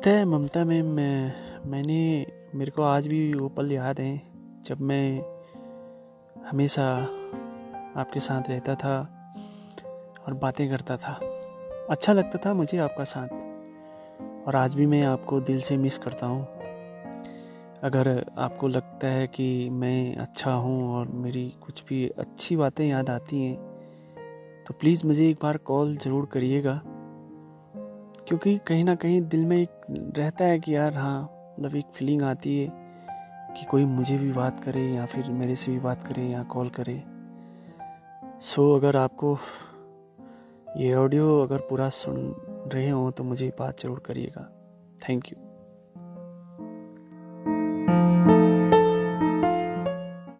पता है, ममता मैम, मैं, मैंने, मेरे को आज भी वो पल याद है, जब मैं हमेशा आपके साथ रहता था और बातें करता था। अच्छा लगता था मुझे आपका साथ, और आज भी मैं आपको दिल से मिस करता हूँ। अगर आपको लगता है कि मैं अच्छा हूँ और मेरी कुछ भी अच्छी बातें याद आती हैं तो प्लीज़ मुझे एक बार कॉल ज़रूर करिएगा। क्योंकि कहीं ना कहीं दिल में एक रहता है कि यार हाँ मतलब एक फीलिंग आती है कि कोई मुझे भी बात करे या फिर मेरे से भी बात करे या कॉल करे। सो so, अगर आपको ये ऑडियो अगर पूरा सुन रहे हो तो मुझे बात ज़रूर करिएगा। Thank you